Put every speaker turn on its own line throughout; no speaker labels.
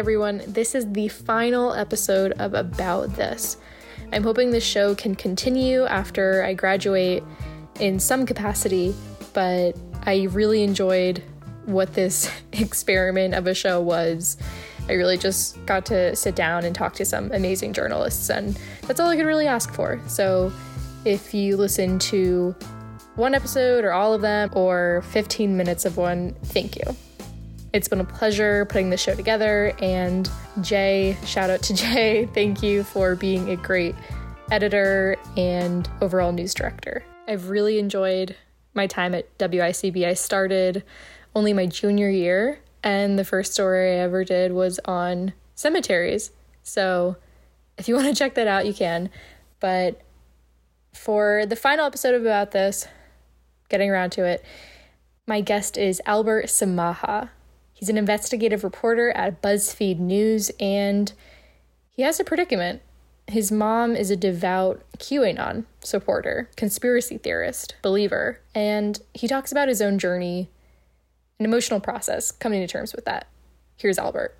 everyone. This is the final episode of About This. I'm hoping this show can continue after I graduate in some capacity, but I really enjoyed what this experiment of a show was. I really just got to sit down and talk to some amazing journalists, and that's all I could really ask for. So, if you listen to one episode or all of them or 15 minutes of one, thank you. It's been a pleasure putting this show together. And Jay, shout out to Jay. Thank you for being a great editor and overall news director. I've really enjoyed my time at WICB. I started only my junior year, and the first story I ever did was on cemeteries. So if you want to check that out, you can. But for the final episode about this, getting around to it, my guest is Albert Samaha. He's an investigative reporter at BuzzFeed News, and he has a predicament. His mom is a devout QAnon supporter, conspiracy theorist, believer, and he talks about his own journey, an emotional process, coming to terms with that. Here's Albert.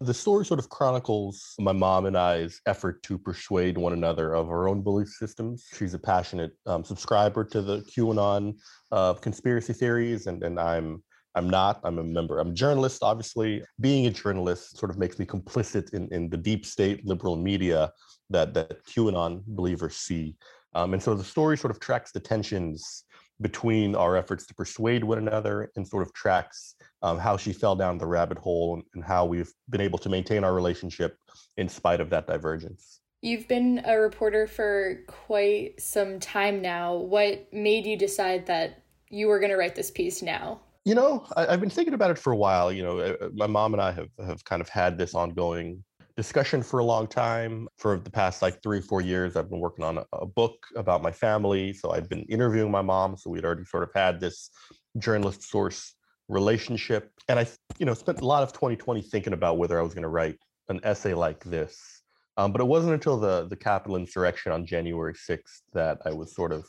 The story sort of chronicles my mom and I's effort to persuade one another of our own belief systems. She's a passionate um, subscriber to the QAnon uh, conspiracy theories, and, and I'm I'm not. I'm a member. I'm a journalist, obviously. Being a journalist sort of makes me complicit in, in the deep state liberal media that, that QAnon believers see. Um, and so the story sort of tracks the tensions between our efforts to persuade one another and sort of tracks um, how she fell down the rabbit hole and, and how we've been able to maintain our relationship in spite of that divergence.
You've been a reporter for quite some time now. What made you decide that you were going to write this piece now?
You know, I, have been thinking about it for a while. You know, uh, uh, my mom and I have have kind of had this ongoing discussion for a long time. For the past like three, four years, I've been working on a, a book about my family. So I've been interviewing my mom. So we'd already sort of had this journalist source relationship. And I, you know, spent a lot of 2020 thinking about whether I was going to write an essay like this. Um, but it wasn't until the the Capitol insurrection on January 6th that I was sort of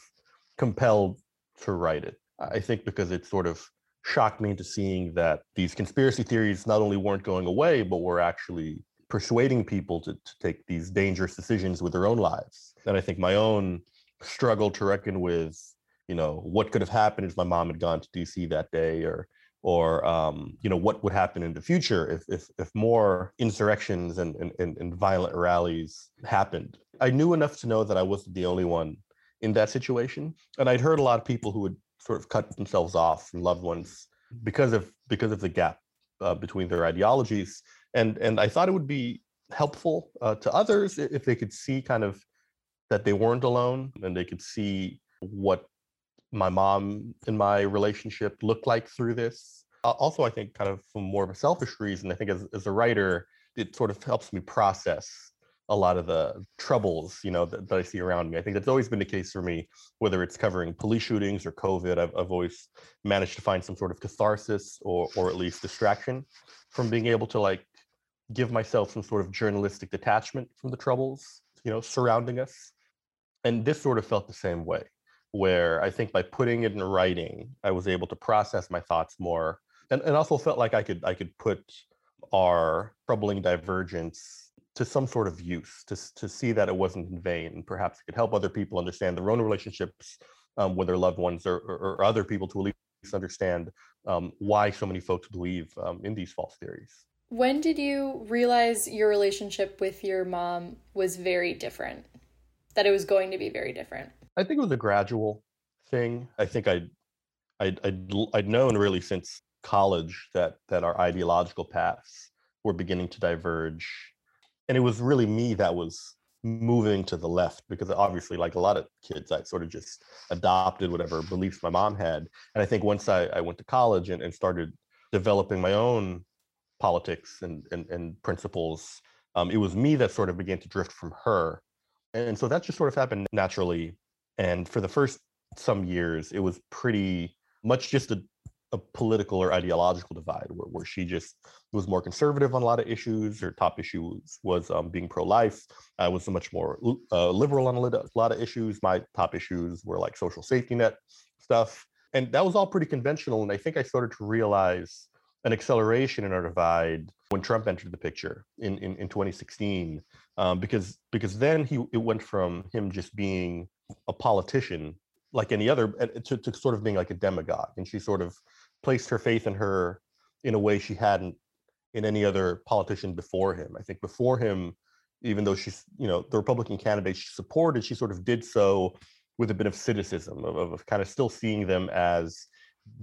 compelled to write it. I think because it sort of shocked me into seeing that these conspiracy theories not only weren't going away, but were actually persuading people to, to take these dangerous decisions with their own lives. And I think my own struggle to reckon with, you know, what could have happened if my mom had gone to DC that day or or um, you know what would happen in the future if if, if more insurrections and, and, and violent rallies happened. I knew enough to know that I wasn't the only one in that situation. And I'd heard a lot of people who would sort of cut themselves off from loved ones because of because of the gap uh, between their ideologies. And and i thought it would be helpful uh, to others if they could see kind of that they weren't alone and they could see what my mom and my relationship looked like through this. Also i think kind of from more of a selfish reason i think as, as a writer it sort of helps me process a lot of the troubles you know that, that, i see around me. I think that's always been the case for me whether it's covering police shootings or covid i've, I've always managed to find some sort of catharsis or or at least distraction from being able to like give myself some sort of journalistic detachment from the troubles you know surrounding us. And this sort of felt the same way where i think by putting it in writing i was able to process my thoughts more and, and also felt like i could i could put our troubling divergence to some sort of use to, to see that it wasn't in vain and perhaps it could help other people understand their own relationships um, with their loved ones or, or, or, other people to at least understand um, why so many folks believe um, in these false theories.
When did you realize your relationship with your mom was very different? That it was going to be very different?
I think it was a gradual thing. I think i'd i'd, I'd, I'd known really since college that that our ideological paths were beginning to diverge and it was really me that was moving to the left because obviously like a lot of kids i sort of just adopted whatever beliefs my mom had and i think once i, I went to college and, and started developing my own politics and, and, and principles um, it was me that sort of began to drift from her and so that just sort of happened naturally and for the first some years it was pretty much just a a political or ideological divide where, where she just was more conservative on a lot of issues. Her top issue was, um, being pro-life. I was much more uh, liberal on a lot of issues. My top issues were like social safety net stuff. And that was all pretty conventional. And I think I started to realize an acceleration in our divide when Trump entered the picture in in, in 2016, um, because because then he it went from him just being a politician like any other to, to sort of being like a demagogue, and she sort of placed her faith in her in a way she hadn't in any other politician before him. I think before him, even though she's you know the Republican candidate she supported, she sort of did so with a bit of cynicism of, of kind of still seeing them as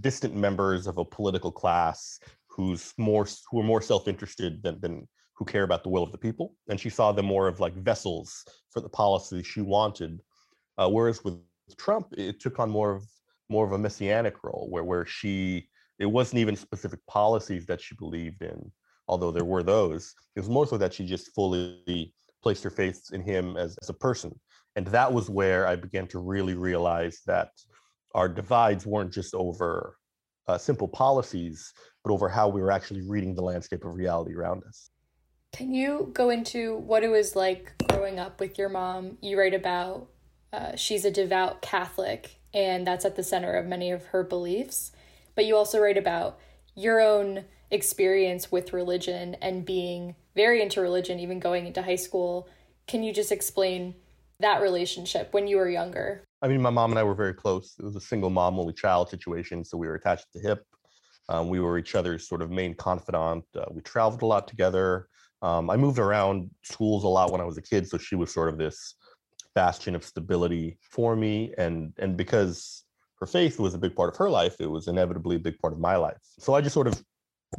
distant members of a political class who's more who are more self-interested than, than who care about the will of the people and she saw them more of like vessels for the policy she wanted uh, whereas with trump it took on more of more of a messianic role where where she it wasn't even specific policies that she believed in although there were those it was more so that she just fully placed her faith in him as, as a person and that was where i began to really realize that our divides weren't just over uh, simple policies, but over how we were actually reading the landscape of reality around us.
Can you go into what it was like growing up with your mom? You write about uh, she's a devout Catholic, and that's at the center of many of her beliefs. But you also write about your own experience with religion and being very into religion, even going into high school. Can you just explain that relationship when you were younger?
I mean, my mom and I were very close. It was a single mom, only child situation, so we were attached to hip. Um, we were each other's sort of main confidant. Uh, we traveled a lot together. Um, I moved around schools a lot when I was a kid, so she was sort of this bastion of stability for me. And and because her faith was a big part of her life, it was inevitably a big part of my life. So I just sort of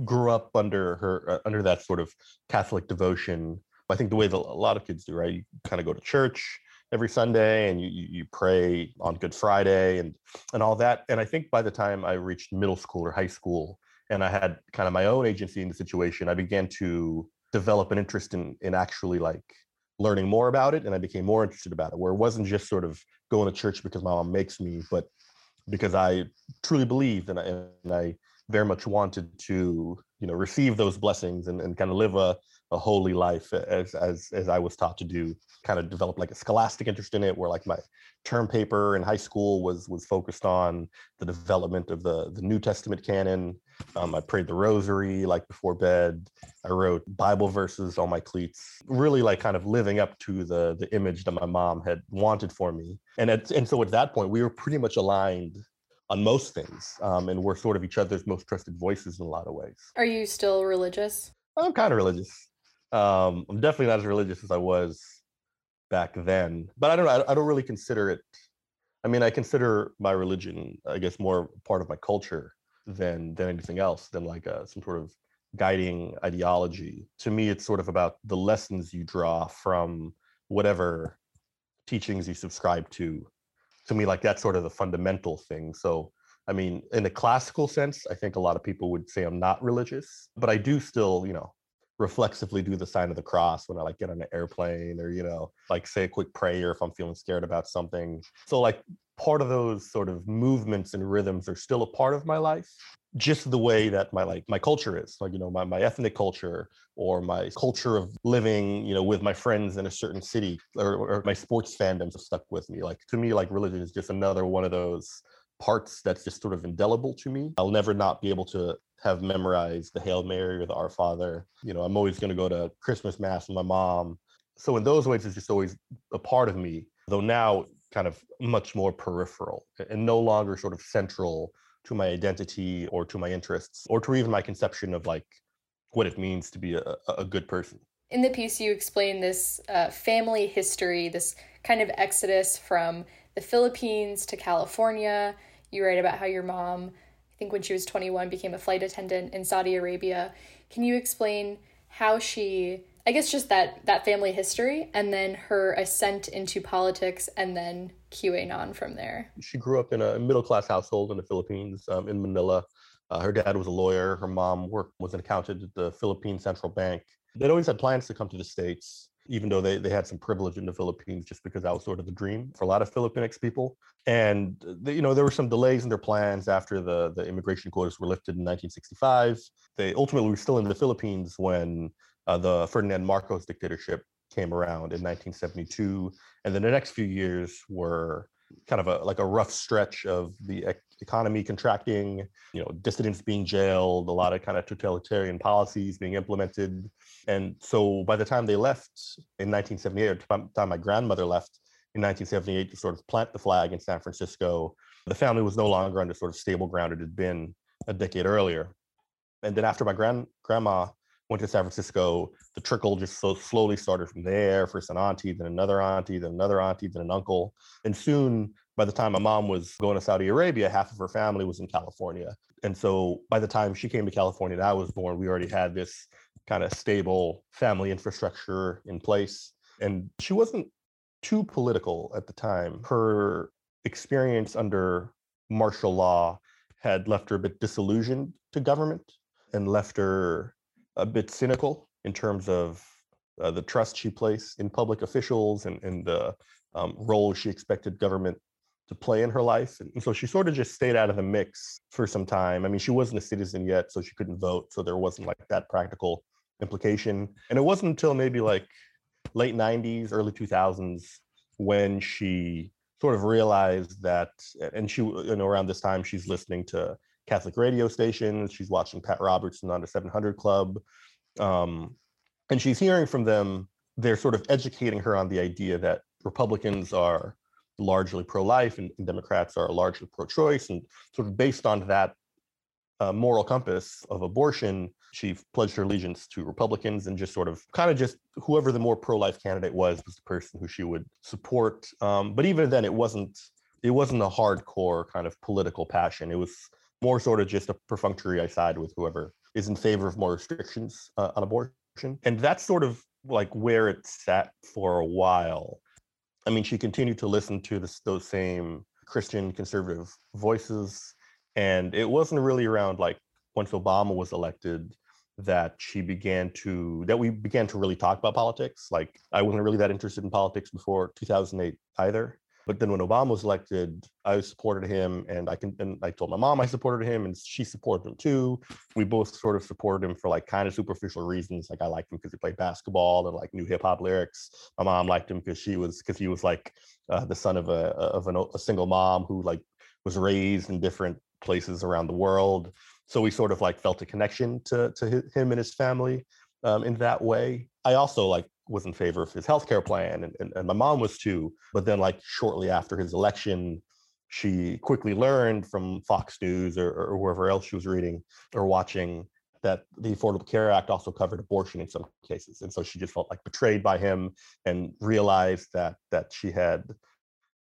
grew up under her uh, under that sort of Catholic devotion. I think the way that a lot of kids do, right? You kind of go to church, every Sunday and you, you pray on Good Friday and and all that. And I think by the time I reached middle school or high school and I had kind of my own agency in the situation, I began to develop an interest in in actually like learning more about it and I became more interested about it where it wasn't just sort of going to church because my mom makes me, but because I truly believed and I, and I very much wanted to, you know, receive those blessings and, and kind of live a, a holy life as as as I was taught to do. Kind of developed like a scholastic interest in it, where like my term paper in high school was was focused on the development of the the New Testament canon. Um, I prayed the Rosary like before bed. I wrote Bible verses on my cleats, really like kind of living up to the the image that my mom had wanted for me. And at, and so at that point, we were pretty much aligned on most things, um, and we're sort of each other's most trusted voices in a lot of ways.
Are you still religious?
I'm kind of religious. Um, I'm definitely not as religious as I was back then, but I don't know. I, I don't really consider it. I mean, I consider my religion, I guess, more part of my culture than than anything else, than like a, uh, some sort of guiding ideology. To me, it's sort of about the lessons you draw from whatever teachings you subscribe to. To me, like that's sort of the fundamental thing. So, I mean, in a classical sense, I think a lot of people would say I'm not religious, but I do still, you know, reflexively do the sign of the cross when I like get on an airplane or, you know, like say a quick prayer if I'm feeling scared about something. So like part of those sort of movements and rhythms are still a part of my life just the way that my like my culture is like you know my, my ethnic culture or my culture of living you know with my friends in a certain city or, or my sports fandoms are stuck with me like to me like religion is just another one of those parts that's just sort of indelible to me i'll never not be able to have memorized the Hail Mary or the Our Father. You know, I'm always going to go to Christmas Mass with my mom. So in those ways, it's just always a part of me, though now kind of much more peripheral and no longer sort of central to my identity or to my interests or to even my conception of like what it means to be a, a good person.
In the piece, you explain this uh, family history, this kind of exodus from the Philippines to California. You write about how your mom I think when she was 21, became a flight attendant in Saudi Arabia. Can you explain how she, I guess, just that that family history, and then her ascent into politics, and then QAnon from there?
She grew up in a middle class household in the Philippines, um, in Manila. Uh, her dad was a lawyer. Her mom worked was an accountant at the Philippine Central Bank. They'd always had plans to come to the states even though they, they had some privilege in the Philippines, just because that was sort of the dream for a lot of Filipinx people. And they, you know there were some delays in their plans after the the immigration quotas were lifted in 1965. They ultimately were still in the Philippines when uh, the Ferdinand Marcos dictatorship came around in 1972, and then the next few years were kind of a like a rough stretch of the economy contracting, you know, dissidents being jailed, a lot of kind of totalitarian policies being implemented. And so by the time they left in 1978, by the time my grandmother left in 1978 to sort of plant the flag in San Francisco, the family was no longer under sort of stable ground it had been a decade earlier. And then after my grand grandma went to San Francisco, the trickle just so slowly started from there. First an auntie, then another auntie, then another auntie, then an uncle. And soon, by the time my mom was going to Saudi Arabia, half of her family was in California. And so by the time she came to California and I was born, we already had this kind of stable family infrastructure in place. And she wasn't too political at the time. Her experience under martial law had left her a bit disillusioned to government and left her a bit cynical in terms of uh, the trust she placed in public officials and, and the um, role she expected government to play in her life. And so she sort of just stayed out of the mix for some time. I mean, she wasn't a citizen yet, so she couldn't vote. So there wasn't like that practical implication. And it wasn't until maybe like late 90s, early 2000s when she sort of realized that, and she, you know, around this time, she's listening to Catholic radio stations. She's watching Pat Robertson on the 700 Club. Um, and she's hearing from them, they're sort of educating her on the idea that Republicans are largely pro life and, and, Democrats are largely pro choice. And sort of based on that uh, moral compass of abortion, she pledged her allegiance to Republicans and just sort of kind of just whoever the more pro life candidate was, was the person who she would support. Um, but even then, it wasn't. It wasn't a hardcore kind of political passion. It was more sort of just a perfunctory I side with whoever is in favor of more restrictions uh, on abortion. And that's sort of like where it sat for a while. I mean, she continued to listen to this, those same Christian conservative voices. And it wasn't really around like once Obama was elected that she began to, that we began to really talk about politics. Like I wasn't really that interested in politics before 2008 either. But then when Obama was elected, I supported him, and I can. And I told my mom I supported him, and she supported him too. We both sort of supported him for like kind of superficial reasons. Like I liked him because he played basketball and like knew hip hop lyrics. My mom liked him because she was because he was like uh, the son of a of an, a single mom who like was raised in different places around the world. So we sort of like felt a connection to to him and his family um, in that way. I also like was in favor of his healthcare plan, and, and, and my mom was too. But then, like shortly after his election, she quickly learned from Fox News or, or wherever else she was reading or watching that the Affordable Care Act also covered abortion in some cases, and so she just felt like betrayed by him and realized that that she had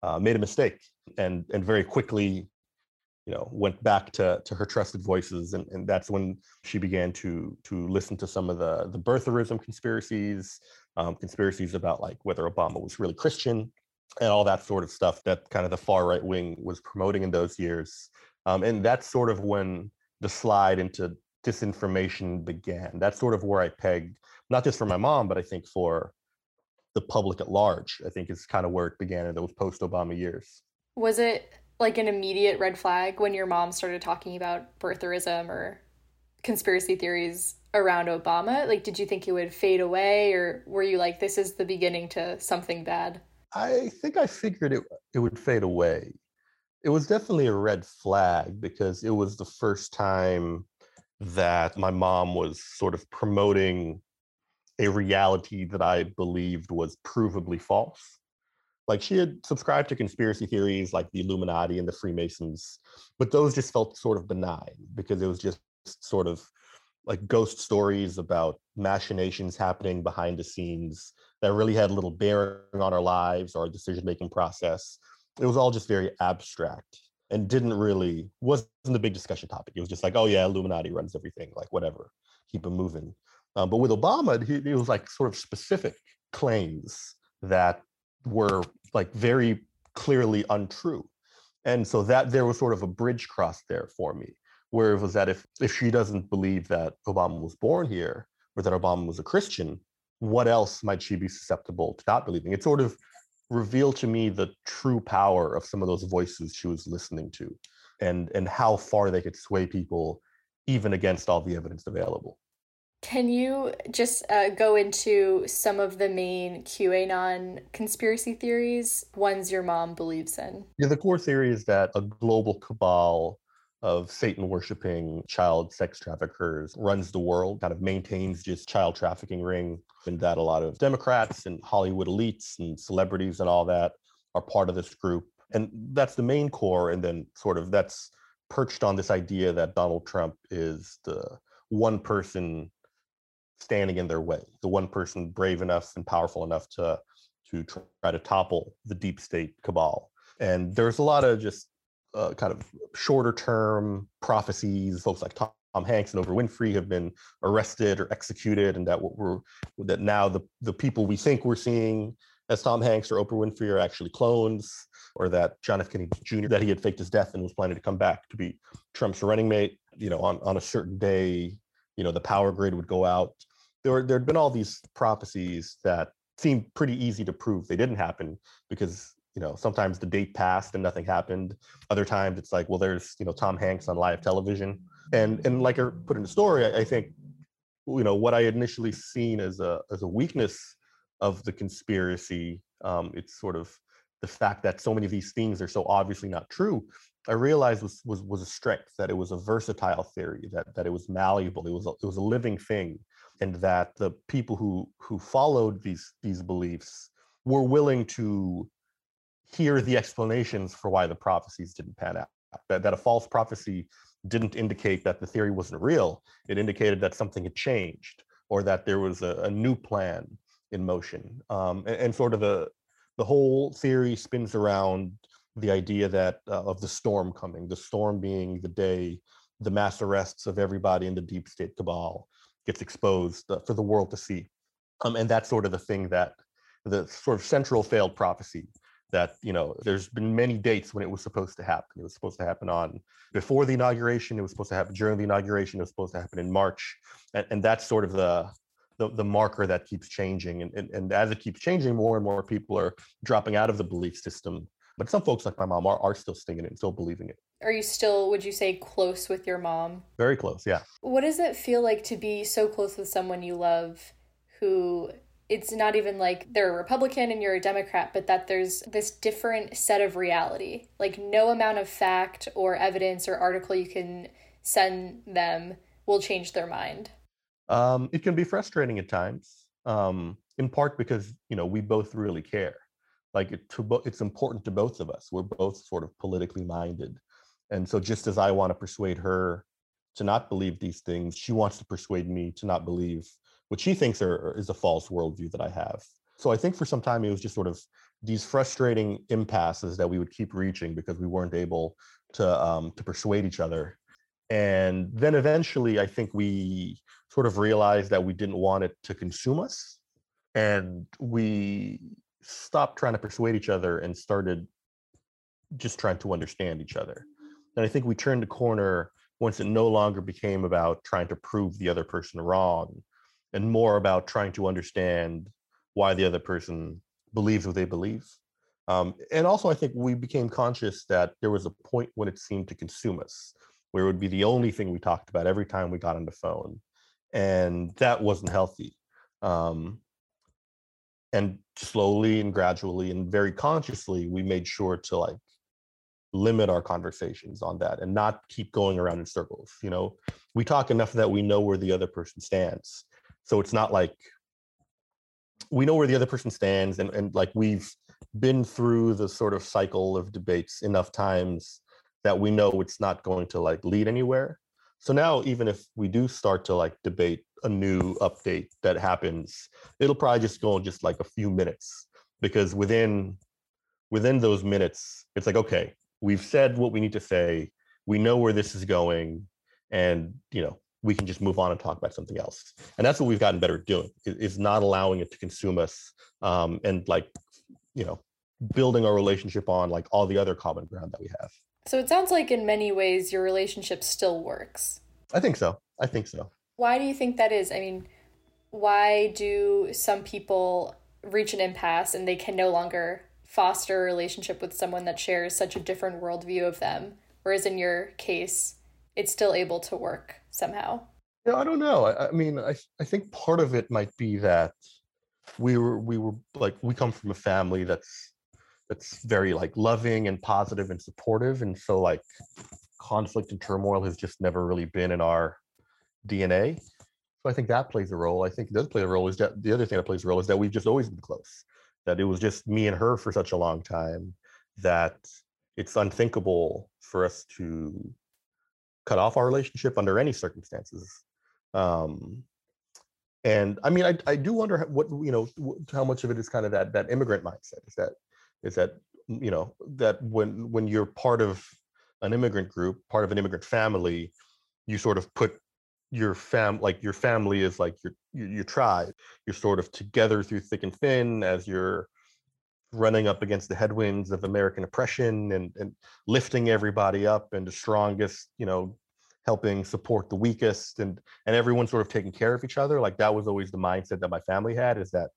uh, made a mistake, and and very quickly you know went back to to her trusted voices and, and that's when she began to to listen to some of the the birtherism conspiracies um, conspiracies about like whether obama was really christian and all that sort of stuff that kind of the far right wing was promoting in those years um, and that's sort of when the slide into disinformation began. That's sort of where i pegged not just for my mom but i think for the public at large i think is kind of where it began in those post-obama years.
Was it like an immediate red flag when your mom started talking about birtherism or conspiracy theories around Obama? Like, did you think it would fade away, or were you like, this is the beginning to something bad?
I think I figured it it would fade away. It was definitely a red flag because it was the first time that my mom was sort of promoting a reality that I believed was provably false like she had subscribed to conspiracy theories like the Illuminati and the Freemasons, but those just felt sort of benign because it was just sort of like ghost stories about machinations happening behind the scenes that really had little bearing on our lives or our decision making process. It was all just very abstract and didn't really wasn't a big discussion topic. It was just like, oh yeah, Illuminati runs everything, like whatever, keep them moving. Um, but with Obama, it was like sort of specific claims that were like very clearly untrue. And so that there was sort of a bridge crossed there for me, where it was that if if she doesn't believe that Obama was born here or that Obama was a Christian, what else might she be susceptible to not believing? It sort of revealed to me the true power of some of those voices she was listening to and and how far they could sway people even against all the evidence available.
Can you just uh, go into some of the main QAnon conspiracy theories, ones your mom believes in?
Yeah, the core theory is that a global cabal of Satan worshiping child sex traffickers runs the world, kind of maintains just child trafficking ring, and that a lot of Democrats and Hollywood elites and celebrities and all that are part of this group. And that's the main core. And then sort of that's perched on this idea that Donald Trump is the one person standing in their way, the one person brave enough and powerful enough to to try to topple the deep state cabal. And there's a lot of just uh, kind of shorter term prophecies. Folks like Tom, Hanks and Oprah Winfrey have been arrested or executed, and that what we're that now the the people we think we're seeing as Tom Hanks or Oprah Winfrey are actually clones, or that John F. Kennedy Jr. that he had faked his death and was planning to come back to be Trump's running mate. You know, on on a certain day, you know, the power grid would go out there there had been all these prophecies that seemed pretty easy to prove they didn't happen because you know sometimes the date passed and nothing happened. Other times it's like well there's you know tom hanks on live television. And and like i put in the story i, I think you know what i initially seen as a as a weakness of the conspiracy um, it's sort of the fact that so many of these things are so obviously not true i realized was was was a strength that it was a versatile theory that that it was malleable it was a, it was a living thing and that the people who who followed these these beliefs were willing to hear the explanations for why the prophecies didn't pan out. That, that a false prophecy didn't indicate that the theory wasn't real. It indicated that something had changed or that there was a, a new plan in motion. Um, and, and, sort of the the whole theory spins around the idea that uh, of the storm coming the storm being the day the mass arrests of everybody in the deep state cabal gets exposed uh, for the world to see. Um, and that's sort of the thing that the sort of central failed prophecy that you know there's been many dates when it was supposed to happen. It was supposed to happen on before the inauguration it was supposed to happen during the inauguration it was supposed to happen in march and, and that's sort of the, the, the marker that keeps changing and, and and as it keeps changing more and more people are dropping out of the belief system but some folks like my mom are, are still stinging it and still believing it.
Are you still would you say close with your mom?
Very close yeah.
What does it feel like to be so close with someone you love who it's not even like they're a republican and you're a democrat but that there's this different set of reality. Like no amount of fact or evidence or article you can send them will change their mind.
Um, it can be frustrating at times um, in part because you know we both really care. Like it, to, it's important to both of us. We're both sort of politically minded. And so, just as I want to persuade her to not believe these things, she wants to persuade me to not believe what she thinks are, is a false worldview that I have. So, I think for some time it was just sort of these frustrating impasses that we would keep reaching because we weren't able to um, to persuade each other. And then eventually, I think we sort of realized that we didn't want it to consume us, and we stopped trying to persuade each other and started just trying to understand each other. And I think we turned the corner once it no longer became about trying to prove the other person wrong and more about trying to understand why the other person believes what they believe. Um, and also, I think we became conscious that there was a point when it seemed to consume us, where it would be the only thing we talked about every time we got on the phone. And that wasn't healthy. Um, and slowly and gradually and very consciously, we made sure to like limit our conversations on that and not keep going around in circles you know we talk enough that we know where the other person stands so it's not like we know where the other person stands and, and like we've been through the sort of cycle of debates enough times that we know it's not going to like lead anywhere. So now even if we do start to like debate a new update that happens it'll probably just go in just like a few minutes because within within those minutes it's like okay we've said what we need to say we know where this is going and you know we can just move on and talk about something else. And that's what we've gotten better at doing is not allowing it to consume us um, and like you know building our relationship on like all the other common ground that we have.
So it sounds like in many ways your relationship still works.
I think so. I think so.
Why do you think that is? I mean why do some people reach an impasse and they can no longer foster a relationship with someone that shares such a different worldview of them. Whereas in your case, it's still able to work somehow.
Yeah, I don't know. I, I mean, I I think part of it might be that we were we were like we come from a family that's that's very like loving and positive and supportive, and so like conflict and turmoil has just never really been in our DNA. So I think that plays a role. I think the other play a role is that the other thing that plays a role is that we've just always been close. That it was just me and her for such a long time that it's unthinkable for us to cut off our relationship under any circumstances. Um, and I mean, I, I do wonder what you know how much of it is kind of that that immigrant mindset is that is that you know that when when you're part of an immigrant group, part of an immigrant family, you sort of put your fam like your family is like your, your your tribe. You're sort of together through thick and thin as you're running up against the headwinds of American oppression and, and lifting everybody up and the strongest, you know, helping support the weakest and and everyone sort of taking care of each other. Like that was always the mindset that my family had is that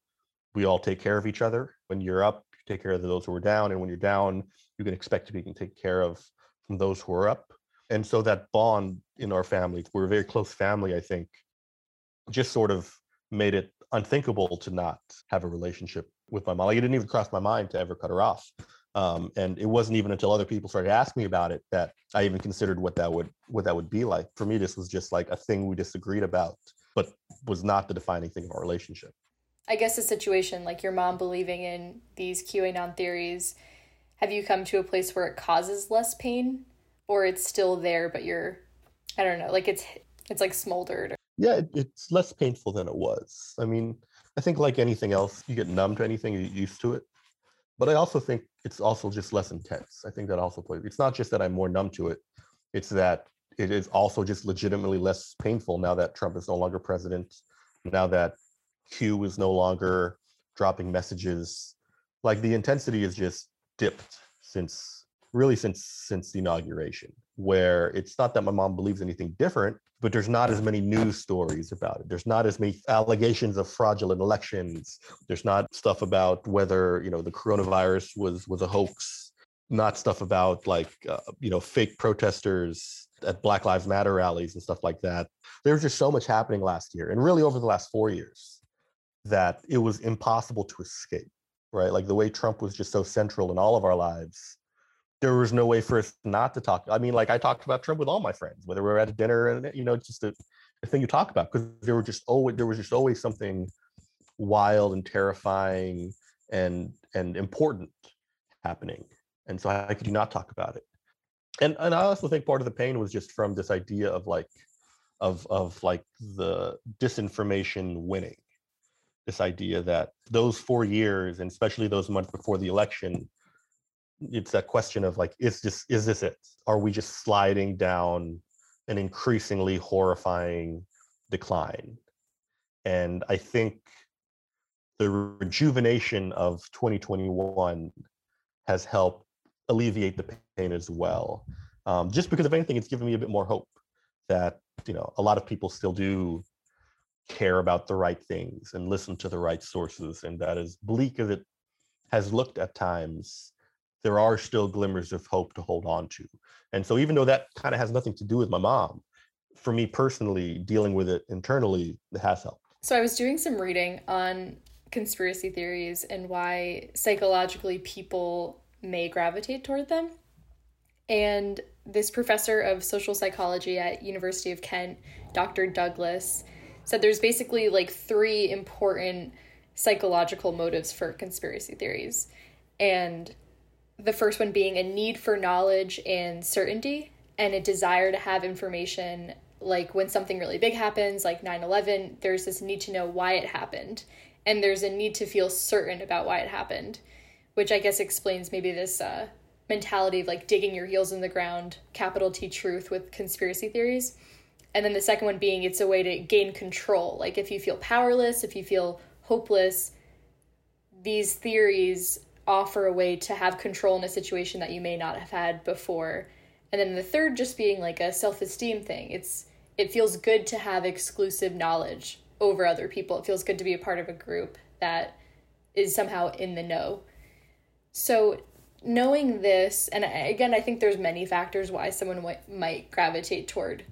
we all take care of each other. When you're up, you take care of those who are down. And when you're down, you can expect to be taken care of from those who are up. And so that bond in our family, we're a very close family, I think, just sort of made it unthinkable to not have a relationship with my mom. Like it didn't even cross my mind to ever cut her off. Um, and it wasn't even until other people started asking me about it that I even considered what that would what that would be like. For me, this was just like a thing we disagreed about, but was not the defining thing of our relationship.
I guess the situation like your mom believing in these QAnon theories, have you come to a place where it causes less pain, or it's still there, but you're, I don't know, like it's it's like smoldered.
Yeah, it, it's less painful than it was. I mean, I think like anything else, you get numb to anything, you get used to it. But I also think it's also just less intense. I think that also plays. It's not just that I'm more numb to it. It's that it is also just legitimately less painful now that Trump is no longer president. Now that Q is no longer dropping messages. Like the intensity is just dipped since really since since the inauguration, where it's not that my mom believes anything different but there's not as many news stories about it. There's not as many allegations of fraudulent elections. There's not stuff about whether you know the coronavirus was was a hoax. Not stuff about like uh, you know fake protesters at Black Lives Matter rallies and stuff like that. There was just so much happening last year, and really over the last four years, that it was impossible to escape. Right, like the way Trump was just so central in all of our lives there was no way for us not to talk. I mean, like I talked about Trump with all my friends, whether we're at a dinner and you know, just a, a thing you talk about because there were just always there was just always something wild and terrifying and and important happening. And so how could not talk about it? And and I also think part of the pain was just from this idea of like of of like the disinformation winning. This idea that those four years, and especially those months before the election, it's that question of like is this is this it? Are we just sliding down an increasingly horrifying decline? And i think the rejuvenation of 2021 has helped alleviate the pain as well um, just because if anything it's given me a bit more hope that you know a lot of people still do care about the right things and listen to the right sources and that as bleak as it has looked at times there are still glimmers of hope to hold on to. And so, even though that kind of has nothing to do with my mom, for me personally, dealing with it internally, it has helped.
So, I was doing some reading on conspiracy theories and why psychologically people may gravitate toward them. And this professor of social psychology at University of Kent, Dr. Douglas, said there's basically like three important psychological motives for conspiracy theories. And the first one being a need for knowledge and certainty and a desire to have information like when something really big happens like 9-11 there's this need to know why it happened. And there's a need to feel certain about why it happened which i guess explains maybe this uh, mentality of like digging your heels in the ground capital t truth with conspiracy theories. And then the second one being it's a way to gain control. Like if you feel powerless if you feel hopeless these theories offer a way to have control in a situation that you may not have had before. And then the third just being like a self-esteem thing. It's it feels good to have exclusive knowledge over other people. It feels good to be a part of a group that is somehow in the know. So knowing this and again I think there's many factors why someone might gravitate toward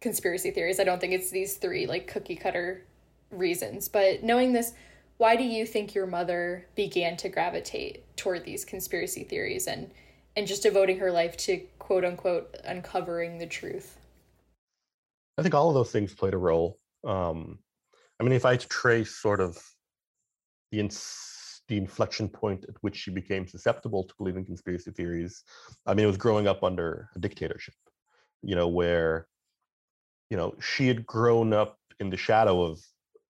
conspiracy theories. I don't think it's these three like cookie cutter reasons. But knowing this, why do you think your mother began to gravitate toward these conspiracy theories and and just devoting her life to quote unquote uncovering the truth?
I think all of those things played a role. Um, I mean, if I trace sort of the ins- the inflection point at which she became susceptible to believing conspiracy theories, I mean, it was growing up under a dictatorship, you know, where, you know, she had grown up in the shadow of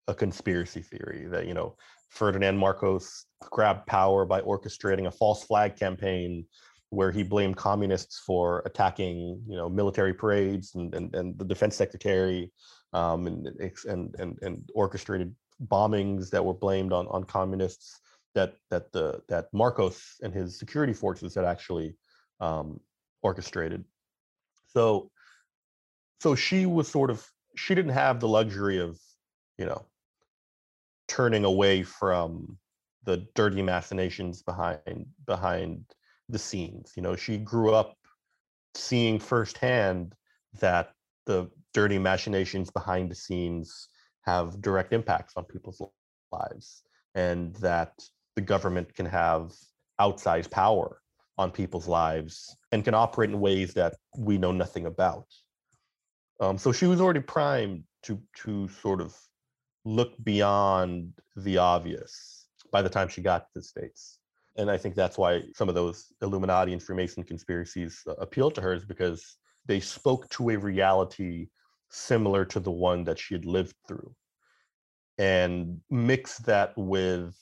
a conspiracy theory that, you know, Ferdinand Marcos grabbed power by orchestrating a false flag campaign where he blamed communists for attacking, you know, military parades and, and, and the defense secretary um, and, and, and, and orchestrated bombings that were blamed on, on communists that, that, the, that Marcos and his security forces had actually um, orchestrated. So, so she was sort of, she didn't have the luxury of, you know, turning away from the dirty machinations behind behind the scenes. You know, she grew up seeing firsthand that the dirty machinations behind the scenes have direct impacts on people's lives and that the government can have outsized power on people's lives and can operate in ways that we know nothing about. Um, so she was already primed to to sort of look beyond the obvious by the time she got to the states. And I think that's why some of those Illuminati and Freemason conspiracies uh, appealed to her is because they spoke to a reality similar to the one that she had lived through and mix that with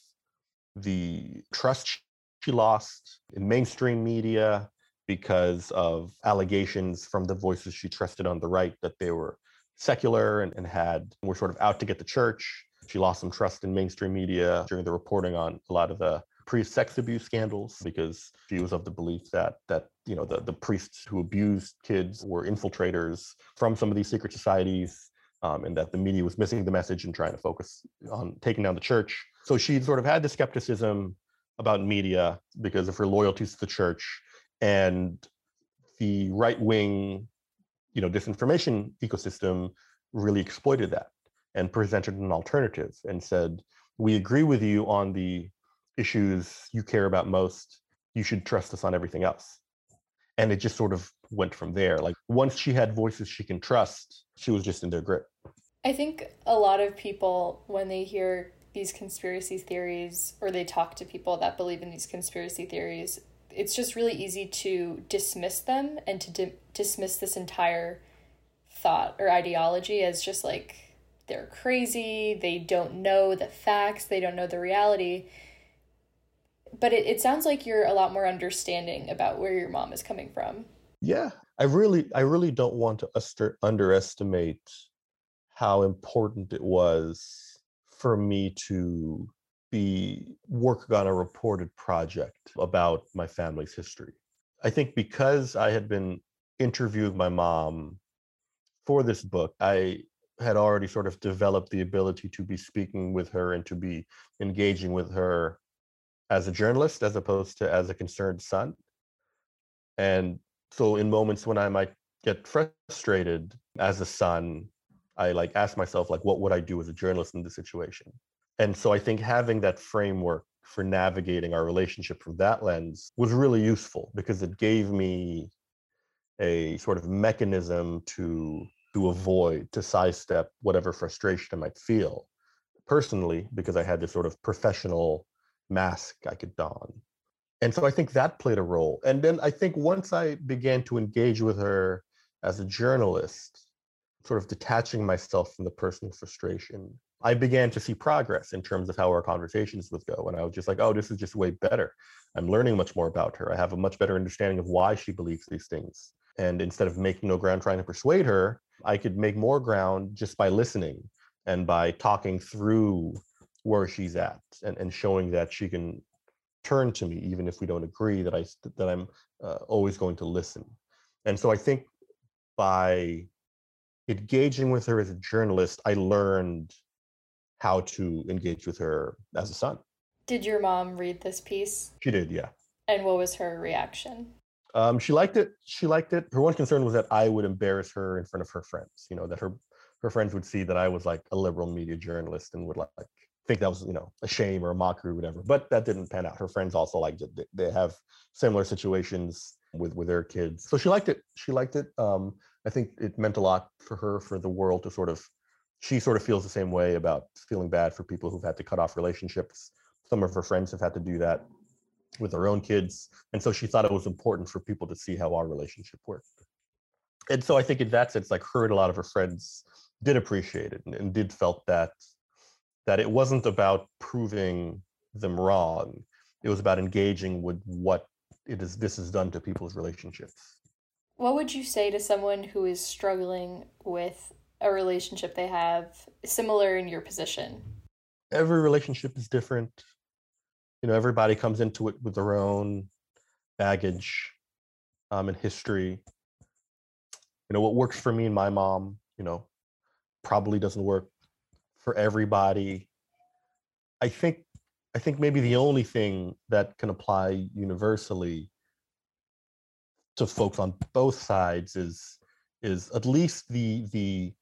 the trust she lost in mainstream media because of allegations from the voices she trusted on the right that they were secular and, and had were sort of out to get the church. She lost some trust in mainstream media during the reporting on a lot of the priest sex abuse scandals because she was of the belief that that you know the, the priests who abused kids were infiltrators from some of these secret societies um, and that the media was missing the message and trying to focus on taking down the church so she sort of had the skepticism about media because of her loyalties to the church and the right-wing you know disinformation ecosystem really exploited that and presented an alternative and said we agree with you on the issues you care about most, you should trust us on everything else. And it just sort of went from there. Like once she had voices she can trust, she was just in their grip.
I think a lot of people, when they hear these conspiracy theories or they talk to people that believe in these conspiracy theories, it's just really easy to dismiss them and to di- dismiss this entire thought or ideology as just like they're crazy, they don't know the facts, they don't know the reality. But it, it sounds like you're a lot more understanding about where your mom is coming from.
Yeah i really i really don't want to uster- underestimate how important it was for me to be working on a reported project about my family's history i think because i had been interviewing my mom for this book i had already sort of developed the ability to be speaking with her and to be engaging with her as a journalist as opposed to as a concerned son. And so in moments when I might get frustrated as a son, I like ask myself like what would I do as a journalist in this situation? And so I think having that framework for navigating our relationship from that lens was really useful because it gave me a sort of mechanism to to avoid to sidestep whatever frustration I might feel personally because I had this sort of professional mask I could don. And so I think that played a role. And then I think once I began to engage with her as a journalist, sort of detaching myself from the personal frustration, I began to see progress in terms of how our conversations would go. And I was just like, oh, this is just way better. I'm learning much more about her. I have a much better understanding of why she believes these things. And instead of making no ground trying to persuade her, I could make more ground just by listening and by talking through where she's at and, and showing that she can turn to me even if we don't agree that i that i'm uh, always going to listen and so i think by engaging with her as a journalist i learned how to engage with her as a son
did your mom read this piece
she did yeah
and what was her reaction
Um, she liked it. She liked it. Her one concern was that I would embarrass her in front of her friends. You know, that her her friends would see that I was like a liberal media journalist and would like think that was you know a shame or a mockery or whatever. But that didn't pan out. Her friends also liked it. They have similar situations with with their kids, so she liked it. She liked it. Um, I think it meant a lot for her for the world to sort of. She sort of feels the same way about feeling bad for people who've had to cut off relationships. Some of her friends have had to do that with their own kids. And so she thought it was important for people to see how our relationship worked. And so I think in that sense, like her and a lot of her friends did appreciate it and, and did felt that that it wasn't about proving them wrong. It was about engaging with what it is this has done to people's relationships.
What would you say to someone who is struggling with a relationship they have similar in your position?
Every relationship is different. You know everybody comes into it with their own baggage um, and history. You know what works for me and my mom you know probably doesn't work for everybody. I think i think maybe the only thing that can apply universally to folks on both sides is is at least the the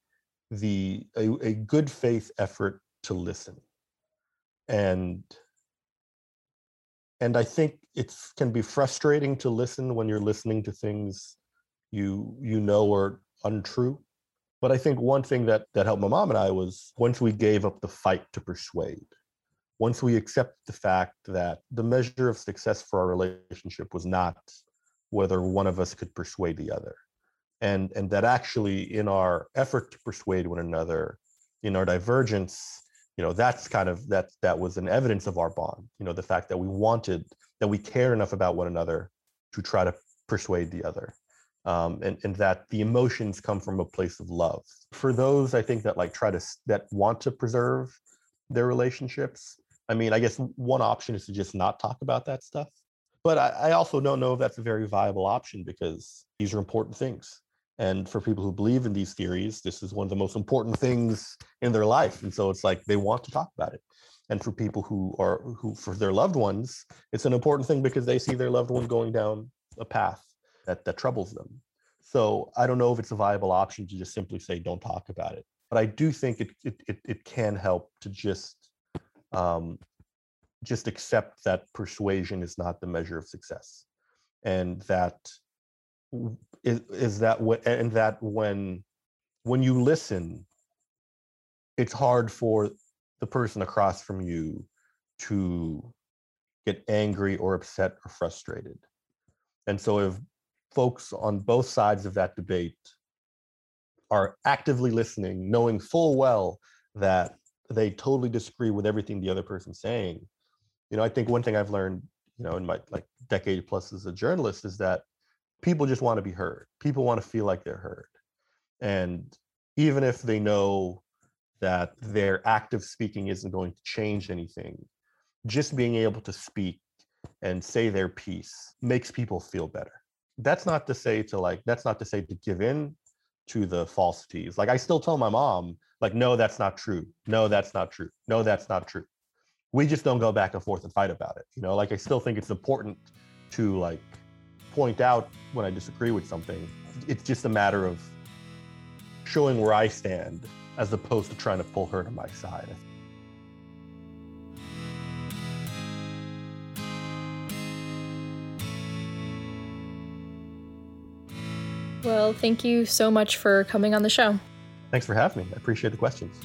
the a, a good faith effort to listen and and I think it can be frustrating to listen when you're listening to things you you know are untrue. But I think one thing that that helped my mom and I was once we gave up the fight to persuade, once we accept the fact that the measure of success for our relationship was not whether one of us could persuade the other, and and that actually in our effort to persuade one another, in our divergence, you know that's kind of that that was an evidence of our bond you know the fact that we wanted that we care enough about one another to try to persuade the other. Um, and, and that the emotions come from a place of love. For those i think that like try to that want to preserve their relationships i mean i guess one option is to just not talk about that stuff. But I, I also don't know if that's a very viable option because these are important things and for people who believe in these theories, this is one of the most important things in their life. And so it's like they want to talk about it. And for people who are who for their loved ones, it's an important thing because they see their loved one going down a path that that troubles them. So I don't know if it's a viable option to just simply say don't talk about it. But I do think it it it, it can help to just um, just accept that persuasion is not the measure of success, and that is, is that what and that when when you listen it's hard for the person across from you to get angry or upset or frustrated. And so if folks on both sides of that debate are actively listening knowing full well that they totally disagree with everything the other person's saying you know i think one thing i've learned you know in my like decade plus as a journalist is that people just want to be heard. People want to feel like they're heard. And even if they know that their active speaking isn't going to change anything, just being able to speak and say their piece makes people feel better. That's not to say to like, that's not to say to give in to the falsities. Like I still tell my mom, like, no, that's not true. No, that's not true. No, that's not true. We just don't go back and forth and fight about it. You know, like I still think it's important to like point out when I disagree with something. It's just a matter of showing where I stand as opposed to trying to pull her to my side.
Well, thank you so much for coming on the show.
Thanks for having me. I appreciate the questions.